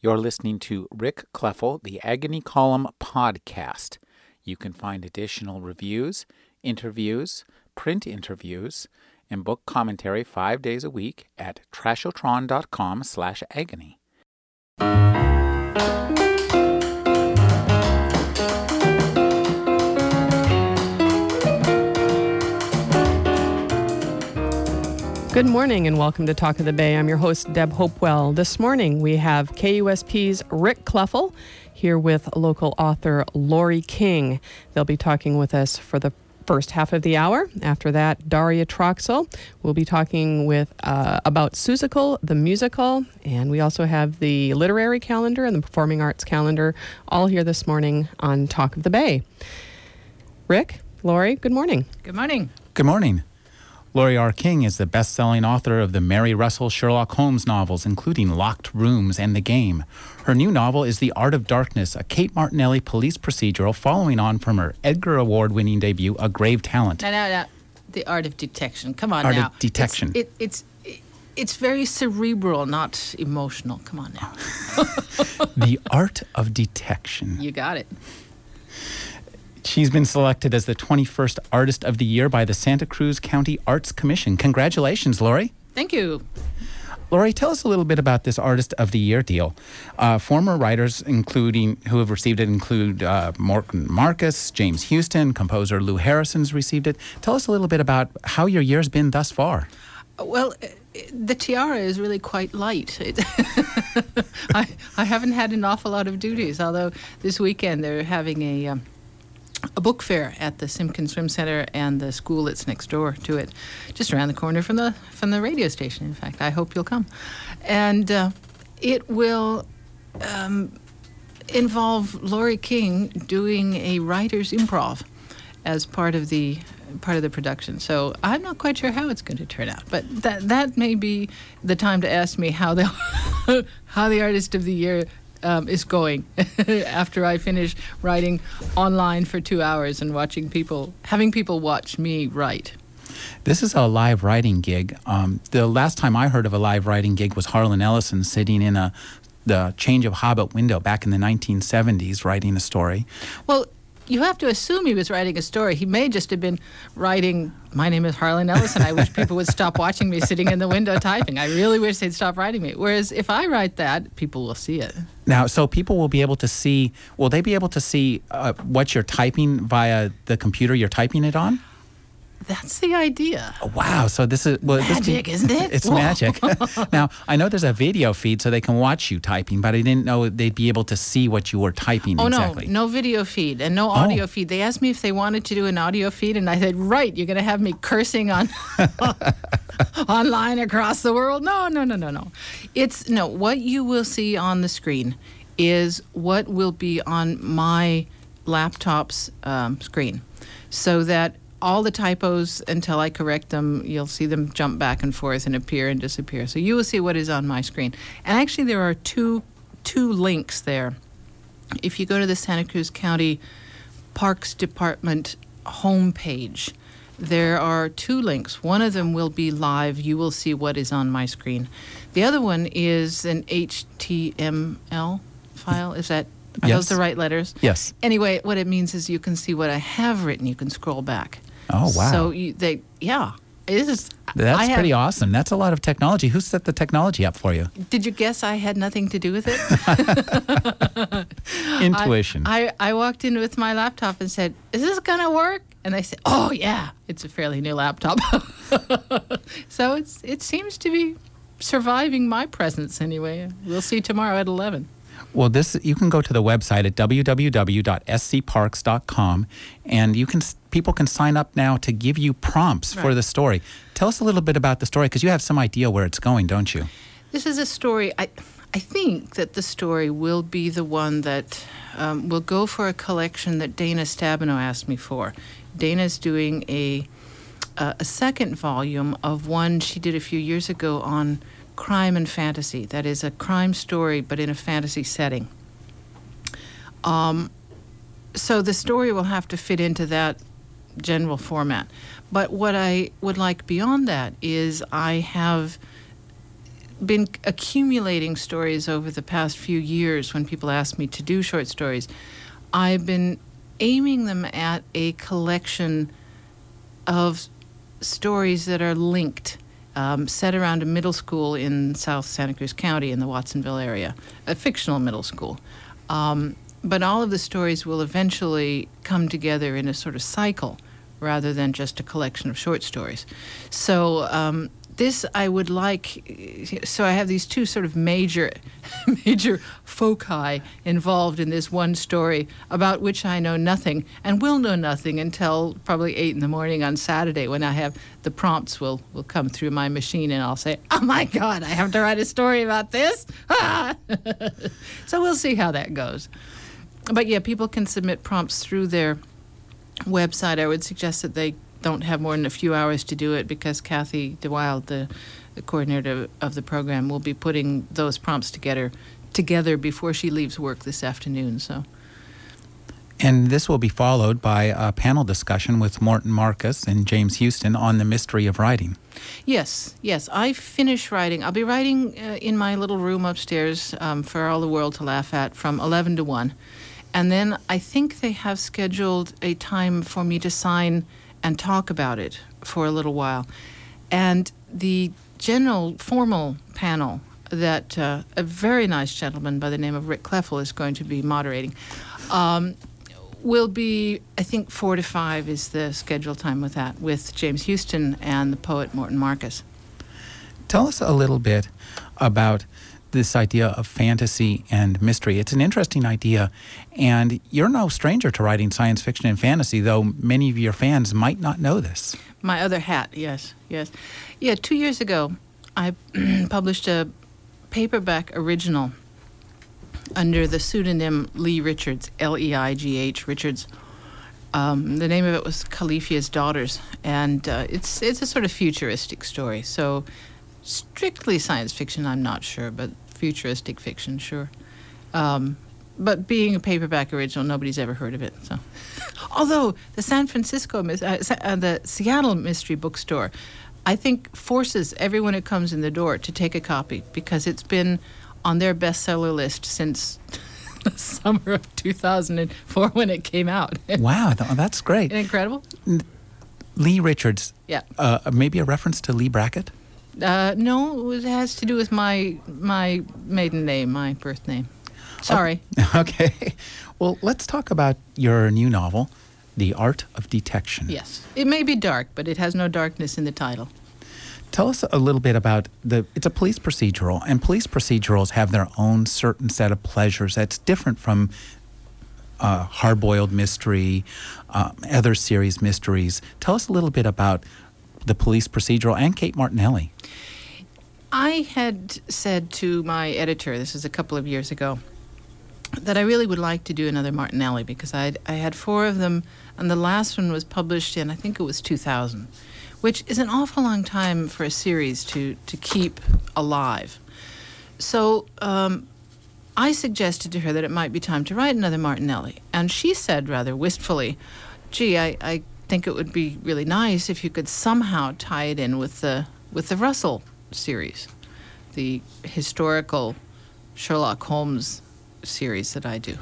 You're listening to Rick Kleffel, the Agony Column podcast. You can find additional reviews, interviews, print interviews, and book commentary five days a week at trashotron.com slash agony. Good morning and welcome to Talk of the Bay. I'm your host, Deb Hopewell. This morning we have KUSP's Rick Kleffel here with local author Laurie King. They'll be talking with us for the first half of the hour. After that, Daria Troxel will be talking with uh, about Seussical, the musical, and we also have the literary calendar and the performing arts calendar all here this morning on Talk of the Bay. Rick, Laurie, good morning. Good morning. Good morning. Laurie R. King is the best selling author of the Mary Russell Sherlock Holmes novels, including Locked Rooms and The Game. Her new novel is The Art of Darkness, a Kate Martinelli police procedural following on from her Edgar Award winning debut, A Grave Talent. No, no, no. The art of detection. Come on Art now. Art of detection. It's, it, it's, it's very cerebral, not emotional. Come on now. the Art of Detection. You got it. She's been selected as the 21st Artist of the Year by the Santa Cruz County Arts Commission. Congratulations, Laurie. Thank you. Laurie, tell us a little bit about this Artist of the Year deal. Uh, former writers, including who have received it, include uh, Morton Marcus, James Houston, composer Lou Harrison's received it. Tell us a little bit about how your year's been thus far. Well, uh, the tiara is really quite light. It I, I haven't had an awful lot of duties, although this weekend they're having a. Um, a book fair at the Simpkin Swim Center and the school that's next door to it, just around the corner from the from the radio station. In fact, I hope you'll come, and uh, it will um, involve Laurie King doing a writer's improv as part of the part of the production. So I'm not quite sure how it's going to turn out, but that that may be the time to ask me how the how the artist of the year um, is going after I finish writing online for two hours and watching people, having people watch me write. This is a live writing gig. Um, the last time I heard of a live writing gig was Harlan Ellison sitting in a the Change of Hobbit window back in the 1970s writing a story. Well, you have to assume he was writing a story. He may just have been writing, My name is Harlan Ellison. I wish people would stop watching me sitting in the window typing. I really wish they'd stop writing me. Whereas if I write that, people will see it. Now, so people will be able to see, will they be able to see uh, what you're typing via the computer you're typing it on? That's the idea. Oh, wow. So this is well, magic, be, isn't it? It's Whoa. magic. now I know there's a video feed so they can watch you typing, but I didn't know they'd be able to see what you were typing oh, exactly. no, no video feed and no audio Oh. feed. They asked me if they wanted to do an audio feed, and I said, "Right, you're going to have me cursing on online across the world." No, no, no, no, no. It's no. What you will see on the screen is what will be on my laptop's um, screen, so that all the typos until I correct them, you'll see them jump back and forth and appear and disappear. So you will see what is on my screen. And actually, there are two two links there. If you go to the Santa Cruz County Parks Department homepage, there are two links. One of them will be live. You will see what is on my screen. The other one is an HTML file. Is that are Yes. those the right letters? Yes. Anyway, what it means is you can see what I have written. You can scroll back. Oh wow. So you, they, yeah, it is. That's I have- pretty awesome. That's a lot of technology. Who set the technology up for you? Did you guess I had nothing to do with it? Intuition. I, I walked in with my laptop and said, "Is this gonna work?" And they said, "Oh yeah, it's a fairly new laptop." so it's it seems to be surviving my presence anyway. We'll see tomorrow at eleven. Well, this you can go to the website at www.scparks.com, and you can people can sign up now to give you prompts for the story. Tell us a little bit about the story because you have some idea where it's going, don't you? This is a story. I, I think that the story will be the one that um, will go for a collection that Dana Stabenow asked me for. Dana's doing a uh, a second volume of one she did a few years ago on crime and fantasy. That is a crime story, but in a fantasy setting. Um, so the story will have to fit into that general format. But what I would like beyond that is I have been accumulating stories over the past few years when people ask me to do short stories. I've been aiming them at a collection of stories that are linked, um, set around a middle school in South Santa Cruz County in the Watsonville area, a fictional middle school. Um, but all of the stories will eventually come together in a sort of cycle rather than just a collection of short stories. So um, this I would like. So I have these two sort of major, major foci involved in this one story about which I know nothing and will know nothing until probably eight in the morning on Saturday when I have the prompts will will come through my machine and I'll say, "Oh my God, I have to write a story about this." so we'll see how that goes. But yeah, people can submit prompts through their website. I would suggest that they don't have more than a few hours to do it because Kathy DeWild, the, the coordinator of the program, will be putting those prompts together together before she leaves work this afternoon. So. And this will be followed by a panel discussion with Morton Marcus and James Houston on the mystery of writing. Yes, yes. I finish writing. I'll be writing uh, in my little room upstairs um, for all the world to laugh at from 11 to 1. And then I think they have scheduled a time for me to sign and talk about it for a little while. And the general formal panel that uh, a very nice gentleman by the name of Rick Kleffel is going to be moderating um, will be, I think, four to five is the scheduled time with that, with James Houston and the poet Morton Marcus. Tell us a little bit about this idea of fantasy and mystery. It's an interesting idea, and you're no stranger to writing science fiction and fantasy, though many of your fans might not know this. My other hat, yes, yes. Yeah, two years ago, I published a paperback original under the pseudonym Leigh Richards, L E I G H Richards. Um, the name of it was Califia's Daughters, and uh, it's it's a sort of futuristic story. So strictly science fiction, I'm not sure, but futuristic fiction, sure. Um, but being a paperback original, nobody's ever heard of it. So, although the San Francisco, uh, uh, the Seattle Mystery Bookstore, I think forces everyone who comes in the door to take a copy because it's been on their bestseller list since the summer of 2004 when it came out. wow, that's great! Incredible. Leigh Richards. Yeah. Uh, maybe a reference to Leigh Brackett. Uh, no, it has to do with my my maiden name, my birth name. Sorry. Oh, okay. Well, let's talk about your new novel, The Art of Detection. Yes. It may be dark, but it has no darkness in the title. Tell us a little bit about the it's a police procedural and police procedurals have their own certain set of pleasures that's different from uh, hard-boiled mystery, uh, other series mysteries. Tell us a little bit about the police procedural and Kate Martinelli. I had said to my editor, this is a couple of years ago, that I really would like to do another Martinelli because i I had four of them, and the last one was published in, I think it was 2000, which is an awful long time for a series to, to keep alive. So um, I suggested to her that it might be time to write another Martinelli, and she said rather wistfully, Gee, I, I think it would be really nice if you could somehow tie it in with the with the Russell series, the historical Sherlock Holmes series that I do.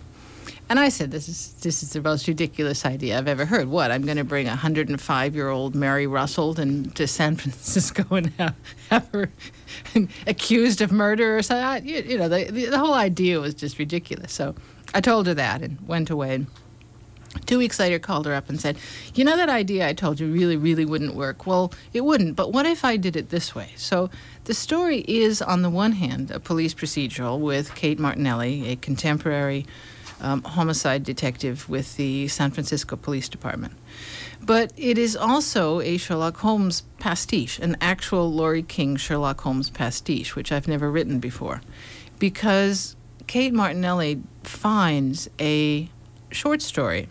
And I said, "This is this is the most ridiculous idea I've ever heard. What? I'm going to bring a 105 year old Mary Russell and to San Francisco and have, have her accused of murder or something? You, you know, the, the, the whole idea was just ridiculous. So I told her that and went away. Two weeks later, called her up and said, You know that idea I told you really, really wouldn't work? Well, it wouldn't, but what if I did it this way? So the story is, on the one hand, a police procedural with Kate Martinelli, a contemporary um, homicide detective with the San Francisco Police Department. But it is also a Sherlock Holmes pastiche, an actual Laurie King Sherlock Holmes pastiche, which I've never written before. Because Kate Martinelli finds a short story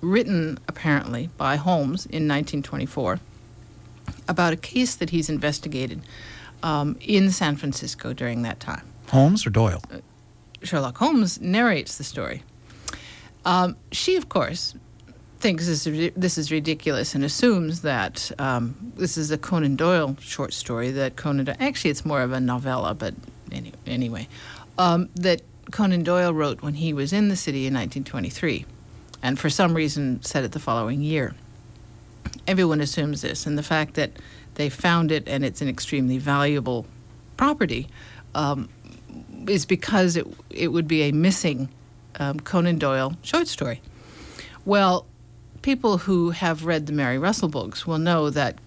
written apparently by Holmes in 1924 about a case that he's investigated um, in San Francisco during that time. Holmes or Doyle? Uh, Sherlock Holmes narrates the story. Um, she, of course, thinks this is, this is ridiculous and assumes that um, this is a Conan Doyle short story that Conan actually it's more of a novella, but any, anyway, um, that Conan Doyle wrote when he was in the city in 1923, and for some reason said it the following year. Everyone assumes this, and the fact that they found it and it's an extremely valuable property um, is because it it would be a missing um, Conan Doyle short story. Well, people who have read the Mary Russell books will know that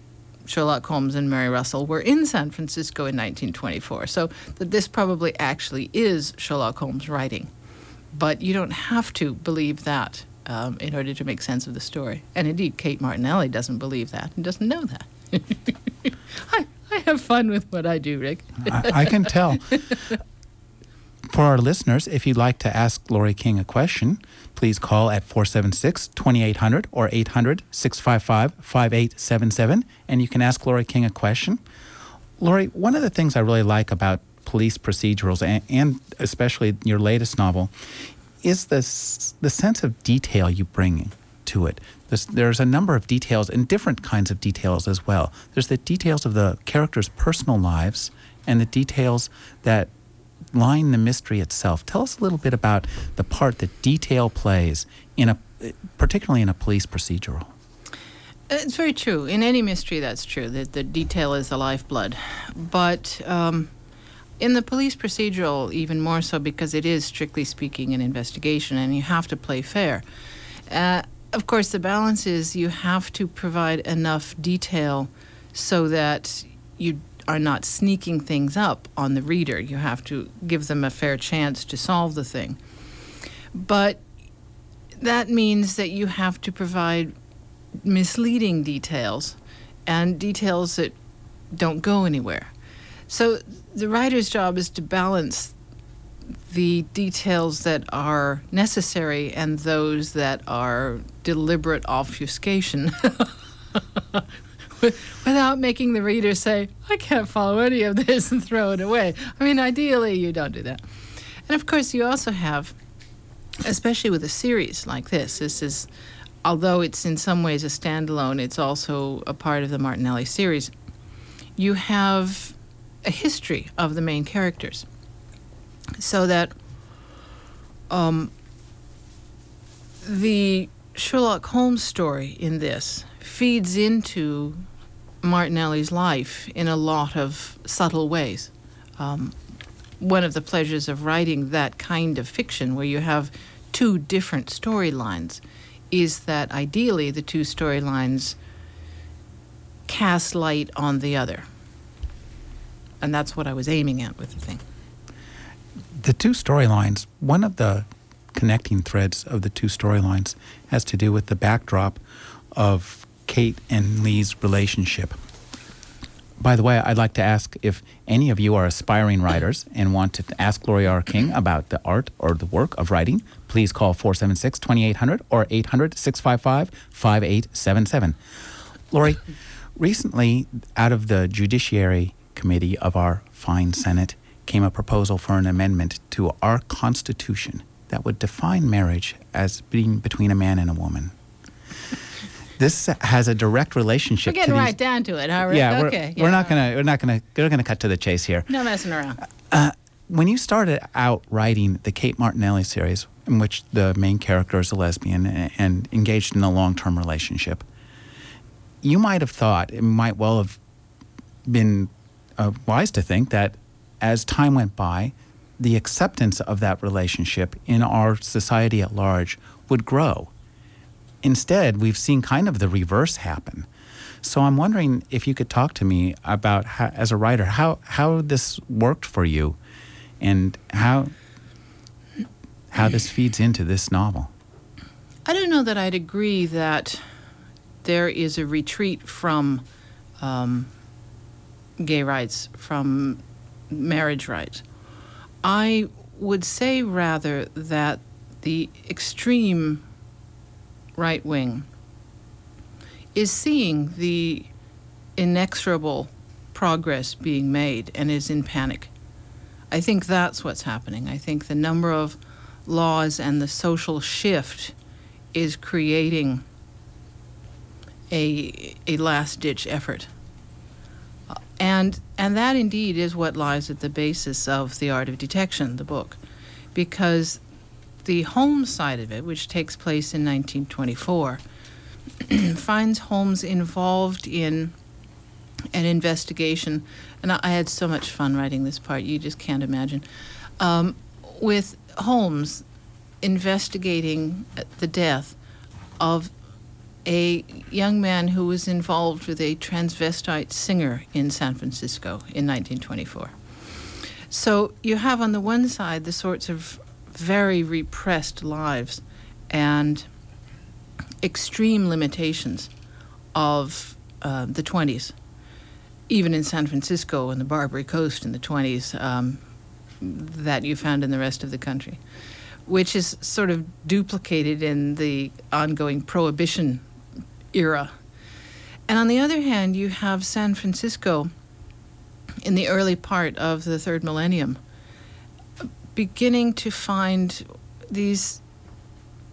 Sherlock Holmes and Mary Russell were in San Francisco in 1924. So that this probably actually is Sherlock Holmes writing. But you don't have to believe that um, in order to make sense of the story. And indeed, Kate Martinelli doesn't believe that and doesn't know that. I, I have fun with what I do, Rick. I, I can tell. For our listeners, if you'd like to ask Laurie King a question, please call at 476 2800 or 800 655 5877 and you can ask Laurie King a question. Laurie, one of the things I really like about police procedurals and, and especially your latest novel is this, the sense of detail you bring to it. There's, there's a number of details and different kinds of details as well. There's the details of the characters' personal lives and the details that line the mystery itself. Tell us a little bit about the part that detail plays in a, particularly in a police procedural. It's very true. In any mystery, that's true. That the detail is the lifeblood. But um, in the police procedural, even more so because it is strictly speaking an investigation, and you have to play fair. Uh, of course, the balance is you have to provide enough detail so that you are not sneaking things up on the reader. You have to give them a fair chance to solve the thing. But that means that you have to provide misleading details and details that don't go anywhere. So the writer's job is to balance the details that are necessary and those that are deliberate obfuscation without making the reader say, I can't follow any of this and throw it away. I mean, ideally, you don't do that. And of course, you also have, especially with a series like this, this is, although it's in some ways a standalone, it's also a part of the Martinelli series. You have a history of the main characters. So that um, the Sherlock Holmes story in this feeds into Martinelli's life in a lot of subtle ways. Um, one of the pleasures of writing that kind of fiction, where you have two different storylines, is that ideally the two storylines cast light on the other. And that's what I was aiming at with the thing. The two storylines, one of the connecting threads of the two storylines has to do with the backdrop of Kate and Lee's relationship. By the way, I'd like to ask if any of you are aspiring writers and want to ask Laurie R. King about the art or the work of writing, please call 476 2800 or 800 655 5877. Laurie, recently, out of the Judiciary Committee of our fine Senate came a proposal for an amendment to our Constitution that would define marriage as being between a man and a woman this has a direct relationship. We're getting right down to it, huh? Yeah, we're, okay. We're not gonna we're not gonna we're gonna cut to the chase here. No messing around. Uh, when you started out writing the Kate Martinelli series, in which the main character is a lesbian and, and engaged in a long term relationship, you might have thought it might well have been uh, wise to think that as time went by, the acceptance of that relationship in our society at large would grow Instead, we've seen kind of the reverse happen. So I'm wondering if you could talk to me about, how, as a writer, how, how this worked for you and how, how this feeds into this novel. I don't know that I'd agree that there is a retreat from um, gay rights, from marriage rights. I would say rather that the extreme right wing is seeing the inexorable progress being made and is in panic. I think that's what's happening. I think the number of laws and the social shift is creating a a last ditch effort. And and that indeed is what lies at the basis of the art of detection, the book, because the Holmes side of it, which takes place in 1924, finds Holmes involved in an investigation, and I, I, had so much fun writing this part, you just can't imagine, um, with Holmes investigating the death of a young man who was involved with a transvestite singer in San Francisco in 1924. So you have on the one side the sorts of very repressed lives and extreme limitations of uh, the 20s, even in San Francisco and the Barbary Coast in the 20s, um, that you found in the rest of the country, which is sort of duplicated in the ongoing prohibition era. And on the other hand, you have San Francisco in the early part of the third millennium beginning to find these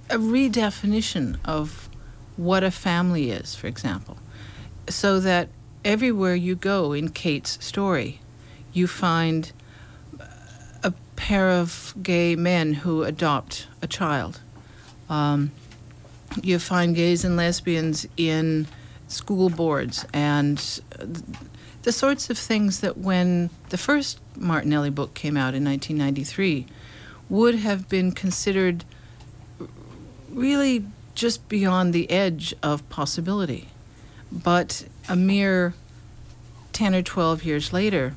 a redefinition of what a family is, for example, so that everywhere you go in Kate's story, you find a pair of gay men who adopt a child. Um, you find gays and lesbians in school boards and the sorts of things that when the first Martinelli book came out in 1993 would have been considered really just beyond the edge of possibility. But a mere 10 or 12 years later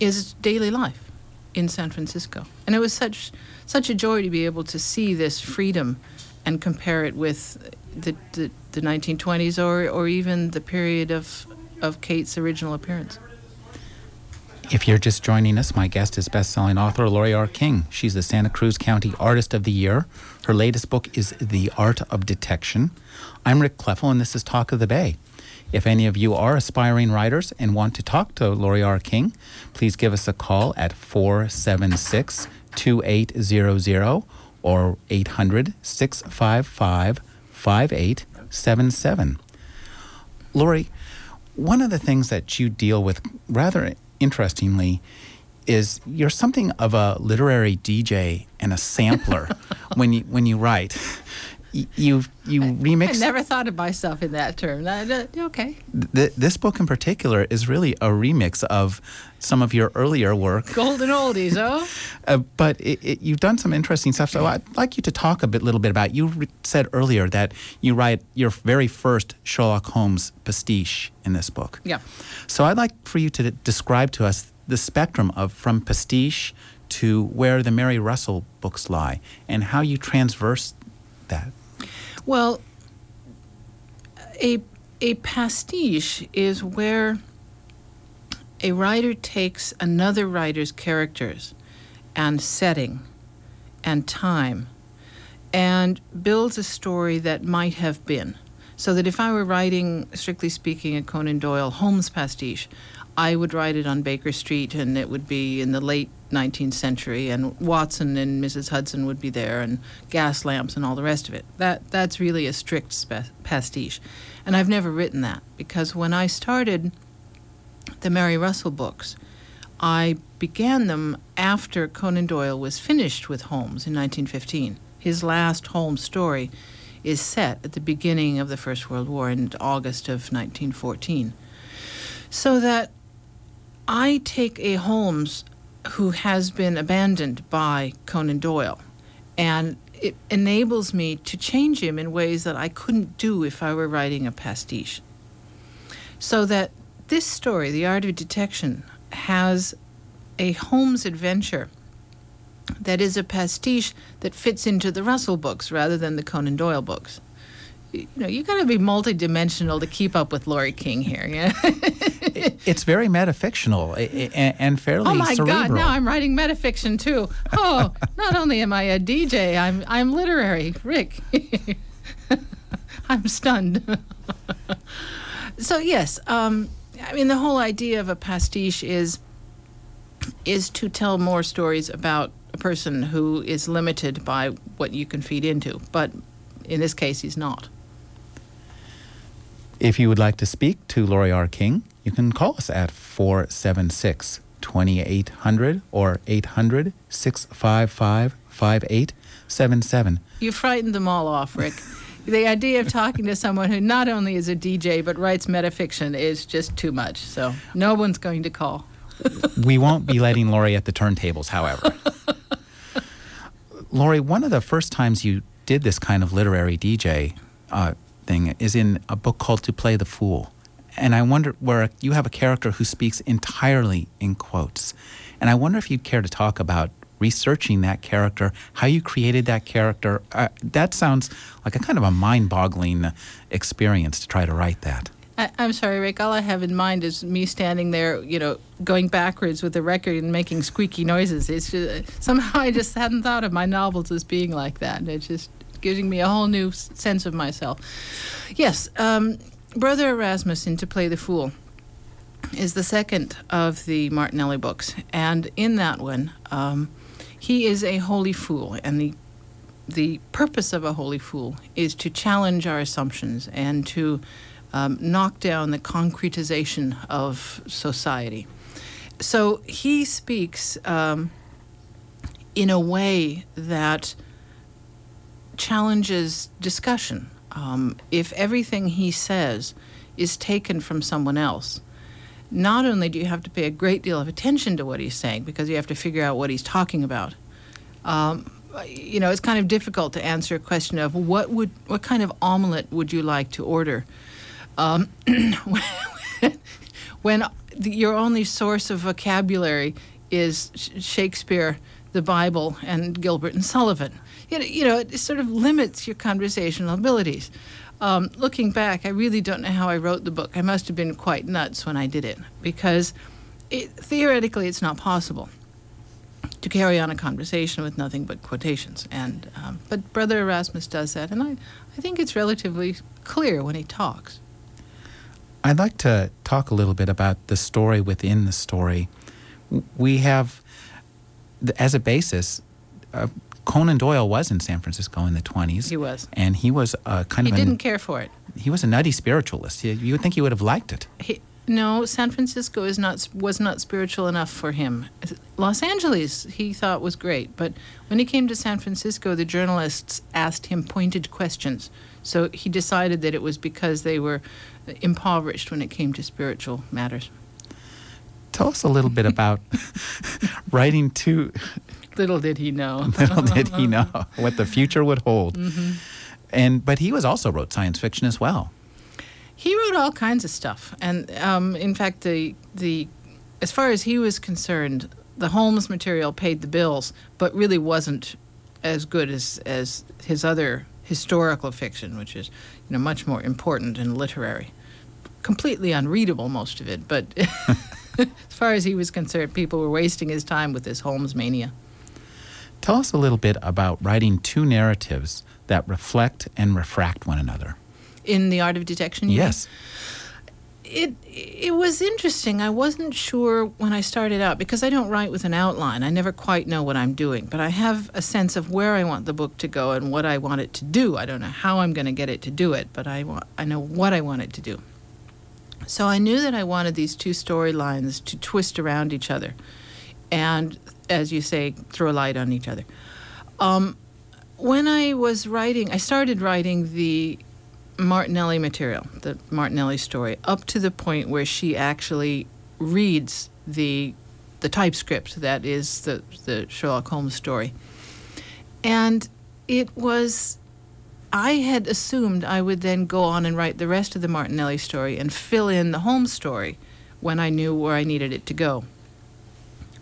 is daily life in San Francisco. And it was such such a joy to be able to see this freedom and compare it with the, the, the 1920s or, or even the period of, of Kate's original appearance. If you're just joining us, my guest is best-selling author Laurie R. King. She's the Santa Cruz County Artist of the Year. Her latest book is The Art of Detection. I'm Rick Kleffel, and this is Talk of the Bay. If any of you are aspiring writers and want to talk to Laurie R. King, please give us a call at 476 2800 or 800 655 5877. Laurie, one of the things that you deal with rather interestingly is you're something of a literary DJ and a sampler when you when you write you you remix. I never thought of myself in that term. okay. Th- this book in particular is really a remix of some of your earlier work. Golden oldies, oh. uh, but it, it, you've done some interesting stuff. So I'd like you to talk a bit, little bit about. You re- said earlier that you write your very first Sherlock Holmes pastiche in this book. Yeah. So I'd like for you to describe to us the spectrum of from pastiche to where the Mary Russell books lie, and how you transverse that. Well, a a pastiche is where a writer takes another writer's characters and setting and time and builds a story that might have been. So that if I were writing, strictly speaking, a Conan Doyle Holmes pastiche, I would write it on Baker Street and it would be in the late 19th century, and Watson and Mrs. Hudson would be there, and gas lamps and all the rest of it. That that's really a strict spe- pastiche, and I've never written that because when I started the Mary Russell books, I began them after Conan Doyle was finished with Holmes in 1915. His last Holmes story is set at the beginning of the First World War in August of 1914. So that I take a Holmes who has been abandoned by Conan Doyle. And it enables me to change him in ways that I couldn't do if I were writing a pastiche. So that this story, The Art of Detection, has a Holmes adventure that is a pastiche that fits into the Russell books rather than the Conan Doyle books you know, you got to be multidimensional to keep up with Laurie King here. Yeah, it's very metafictional and fairly. Oh my cerebral. God! Now I'm writing metafiction too. Oh, not only am I a DJ, I'm I'm literary. Rick, I'm stunned. so yes, um, I mean the whole idea of a pastiche is is to tell more stories about a person who is limited by what you can feed into, but in this case, he's not. If you would like to speak to Laurie R. King, you can call us at 476 2800 or 800 655 5877. You frightened them all off, Rick. the idea of talking to someone who not only is a DJ but writes metafiction is just too much. So no one's going to call. we won't be letting Laurie at the turntables, however. Laurie, one of the first times you did this kind of literary DJ uh, thing is in a book called To Play the Fool. And I wonder where you have a character who speaks entirely in quotes. And I wonder if you'd care to talk about researching that character, how you created that character. Uh, that sounds like a kind of a mind boggling experience to try to write that. I, am sorry, Rick. All I have in mind is me standing there, you know, going backwards with the record and making squeaky noises. It's just, somehow I just hadn't thought of my novels as being like that. It's just giving me a whole new sense of myself. Yes, um, Brother Erasmus in To Play the Fool is the second of the Martinelli books, and in that one, um, he is a holy fool, and the the purpose of a holy fool is to challenge our assumptions and to um, knock down the concretization of society. So he speaks um, in a way that challenges discussion. Um, if everything he says is taken from someone else, not only do you have to pay a great deal of attention to what he's saying because you have to figure out what he's talking about. Um, you know, it's kind of difficult to answer a question of what would what kind of omelet would you like to order um, when the, your only source of vocabulary is Shakespeare, the Bible, and Gilbert and Sullivan. You know, you know it sort of limits your conversational abilities. Um, looking back, I really don't know how I wrote the book. I must have been quite nuts when I did it because it, theoretically it's not possible to carry on a conversation with nothing but quotations. And um, but Brother Erasmus does that, and I, I think it's relatively clear when he talks. I'd like to talk a little bit about the story within the story. We have, as a basis, uh, Conan Doyle was in San Francisco in the 20s. He was. And he was a kind he of. He didn't care for it. He was a nutty spiritualist. You, you would think he would have liked it. He, no, San Francisco is not was not spiritual enough for him. Los Angeles he thought was great, but when he came to San Francisco, the journalists asked him pointed questions. So he decided that it was because they were impoverished when it came to spiritual matters. Tell us a little bit about writing to. Little did he know. little did he know what the future would hold. Mm-hmm. And but he was also wrote science fiction as well. He wrote all kinds of stuff, and um, in fact, the the as far as he was concerned, the Holmes material paid the bills, but really wasn't as good as as his other historical fiction, which is you know much more important and literary. Completely unreadable, most of it, but as far as he was concerned, people were wasting his time with this Holmes mania. Tell us a little bit about writing two narratives that reflect and refract one another. In the art of detection, yes. Mean? it it was interesting. I wasn't sure when I started out because I don't write with an outline. I never quite know what I'm doing, but I have a sense of where I want the book to go and what I want it to do. I don't know how I'm going to get it to do it, but I want I know what I want it to do. So I knew that I wanted these two storylines to twist around each other, and as you say, throw a light on each other. Um, when I was writing, I started writing the Martinelli material, the Martinelli story, up to the point where she actually reads the the typescript that is the the Sherlock Holmes story. And it was I had assumed I would then go on and write the rest of the Martinelli story and fill in the Holmes story when I knew where I needed it to go.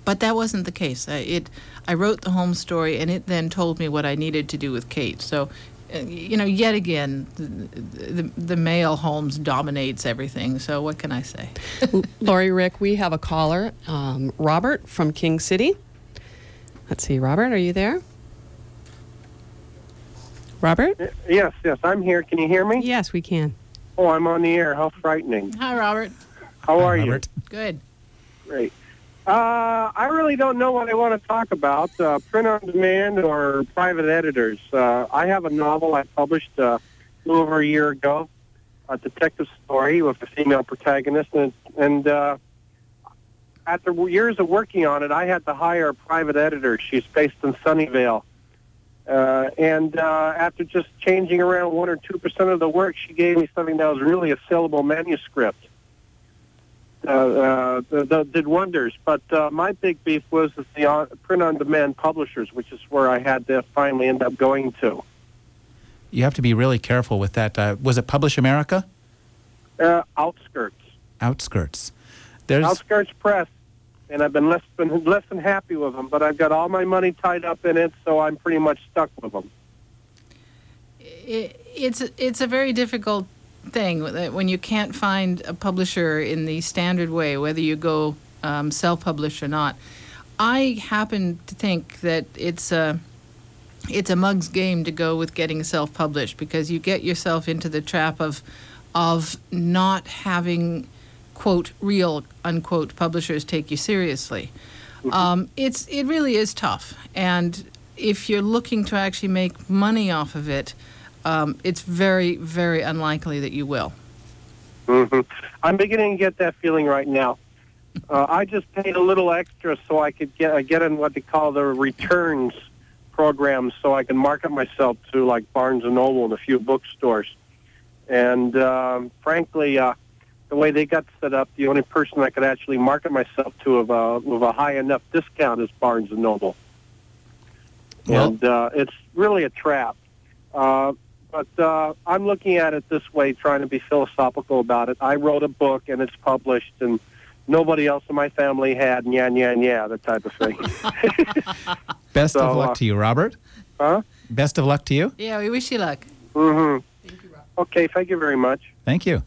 But that wasn't the case. I, it I wrote the Holmes story and it then told me what I needed to do with Kate. So uh, you know, yet again, the, the, the, male Holmes dominates everything. So what can I say? Laurie, Rick, we have a caller, um, Robert from King City. Let's see, Robert, are you there? Robert? Yes, yes, I'm here. Can you hear me? Yes, we can. Oh, I'm on the air. How frightening. Hi, Robert. How are Robert. you? Good. Great. Uh, I really don't know what I want to talk about, uh, print on demand or private editors. Uh, I have a novel I published uh, a little over a year ago. a detective story with a female protagonist, and and uh, after years of working on it, I had to hire a private editor. She's based in Sunnyvale. Uh, and uh, after just changing around one or two percent of the work, she gave me something that was really a sellable manuscript. Uh, uh, the, the, did wonders. But uh, my big beef was the uh, print-on-demand publishers, which is where I had to finally end up going to. You have to be really careful with that. Uh, was it Publish America? Uh, outskirts. Outskirts. There's Outskirts Press, and I've been less than less than happy with them. But I've got all my money tied up in it, so I'm pretty much stuck with them. It, it's it's a very difficult thing that when you can't find a publisher in the standard way, whether you go um, self-published or not. I happen to think that it's a it's a mug's game to go with getting self-published because you get yourself into the trap of of not having quote real unquote publishers take you seriously. Um, it's it really is tough, and if you're looking to actually make money off of it, um, it's very very unlikely that you will. hmm I'm beginning to get that feeling right now. Uh, I just paid a little extra so I could get uh, get in what they call the returns program, so I can market myself to like Barnes and Noble and a few bookstores. And um, frankly, uh, the way they got set up, the only person I could actually market myself to with a, with a high enough discount is Barnes and Noble. Well- and uh, it's really a trap. Uh, but uh, I'm looking at it this way, trying to be philosophical about it. I wrote a book and it's published, and nobody else in my family had, and yeah, yeah, yeah, that type of thing. best so, of luck uh, to you, Robert. huh? Best of luck to you. Yeah, we wish you luck. Mm-hmm. Okay, thank you very much. Thank you.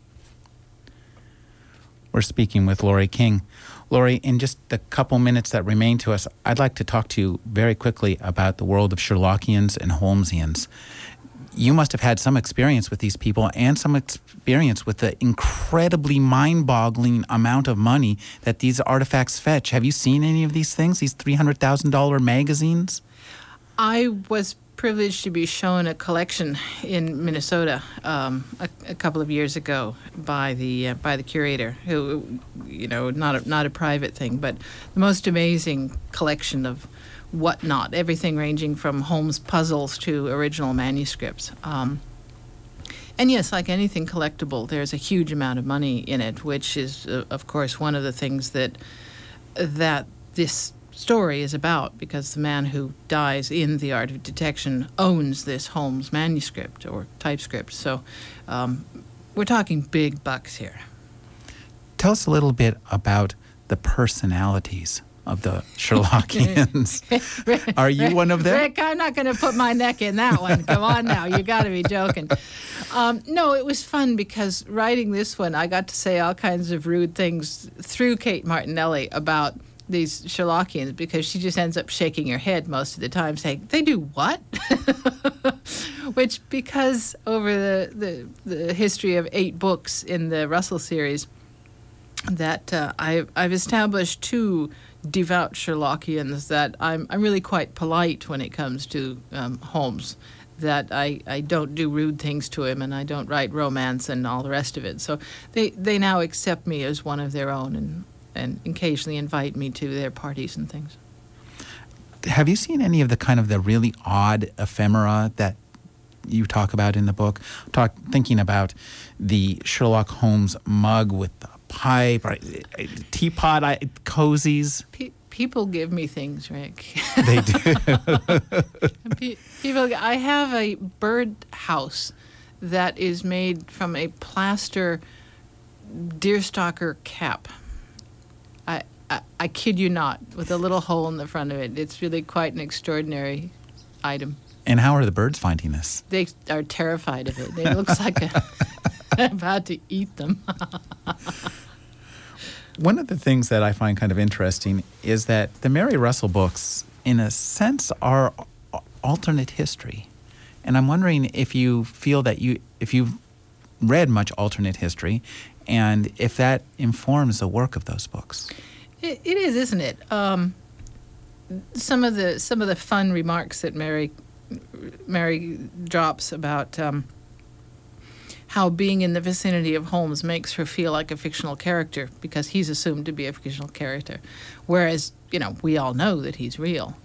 We're speaking with Laurie King. Laurie, in just the couple minutes that remain to us, I'd like to talk to you very quickly about the world of Sherlockians and Holmesians. You must have had some experience with these people and some experience with the incredibly mind boggling amount of money that these artifacts fetch. Have you seen any of these things, these $300,000 magazines? I was privileged to be shown a collection in Minnesota um, a, a couple of years ago by the uh, by the curator, who you know not a, not a private thing, but the most amazing collection of whatnot, everything ranging from Holmes puzzles to original manuscripts. Um, and yes, like anything collectible, there's a huge amount of money in it, which is, uh, of course, one of the things that that this story is about because the man who dies in the art of detection owns this Holmes manuscript or typescript. So um, we're talking big bucks here. Tell us a little bit about the personalities of the Sherlockians. Are you one of them? Rick, I'm not going to put my neck in that one. Come on now, you got to be joking. Um, no, it was fun because writing this one, I got to say all kinds of rude things through Kate Martinelli about these Sherlockians because she just ends up shaking her head most of the time, saying, "They do what?" Which, because over the, the the history of eight books in the Russell series, that uh, I've I've established two devout Sherlockians that I'm I'm really quite polite when it comes to um, Holmes. That I, I don't do rude things to him and I don't write romance and all the rest of it. So they, they now accept me as one of their own and, and occasionally invite me to their parties and things. Have you seen any of the kind of the really odd ephemera that you talk about in the book? Talk thinking about the Sherlock Holmes mug with the pipe, or, teapot, I, cozies. Pe- people give me things, Rick. They do. Pe- People, I have a bird house that is made from a plaster deerstalker cap. I, I, I kid you not, with a little hole in the front of it. It's really quite an extraordinary item. and how are the birds finding this? They are terrified of it. It looks like a, I'm about to eat them. One of the things that I find kind of interesting is that the Mary Russell books, in a sense, are alternate history. And I'm wondering if you feel that you, if you've read much alternate history, and if that informs the work of those books. It, it is, isn't it? Um, some of the some of the fun remarks that Mary Mary drops about um, how being in the vicinity of Holmes makes her feel like a fictional character because he's assumed to be a fictional character, whereas you know we all know that he's real.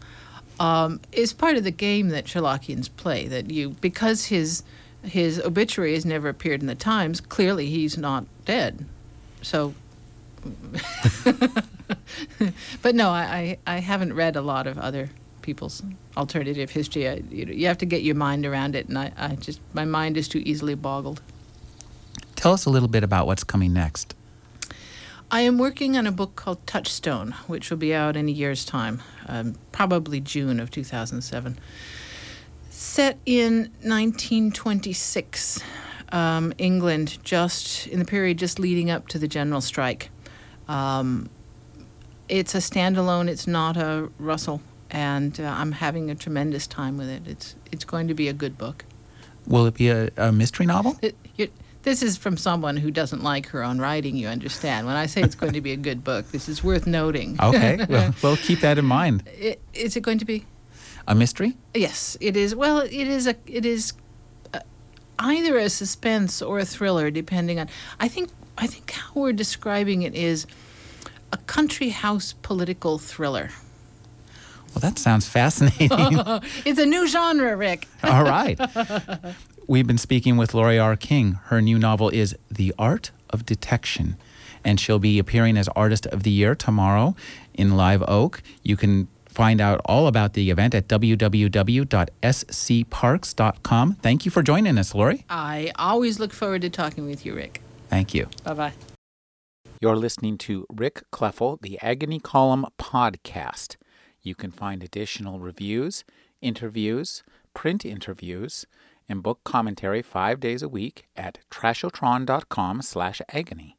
Um, is part of the game that Sherlockians play. That you because his his obituary has never appeared in the Times. Clearly, he's not dead. So but no, I, I, I haven't read a lot of other people's alternative history. I, you, know, you have to get your mind around it, and I, I just my mind is too easily boggled. Tell us a little bit about what's coming next. I am working on a book called Touchstone, which will be out in a year's time, um, probably June of 2007. Set in 1926, um, England, just in the period just leading up to the general strike. Um, it's a standalone. It's not a Russell, and uh, I'm having a tremendous time with it. It's it's going to be a good book. Will it be a, a mystery novel? It, this is from someone who doesn't like her own writing. You understand? When I say it's going to be a good book, this is worth noting. Okay, well, we'll keep that in mind. I- Is it going to be? A mystery? Yes, it is. Well, it is a it is uh, either a suspense or a thriller, depending on. I think I think how we're describing it is a country house political thriller. Well, that sounds fascinating. It's a new genre, Rick. All right. We've been speaking with Laurie R. King. Her new novel is The Art of Detection, and she'll be appearing as Artist of the Year tomorrow in Live Oak. You can find out all about the event at www.scparks.com. Thank you for joining us, Laurie. I always look forward to talking with you, Rick. Thank you. Bye bye. You're listening to Rick Kleffel, the Agony Column podcast. You can find additional reviews, interviews, print interviews, and book commentary five days a week at trashotron.com slash agony.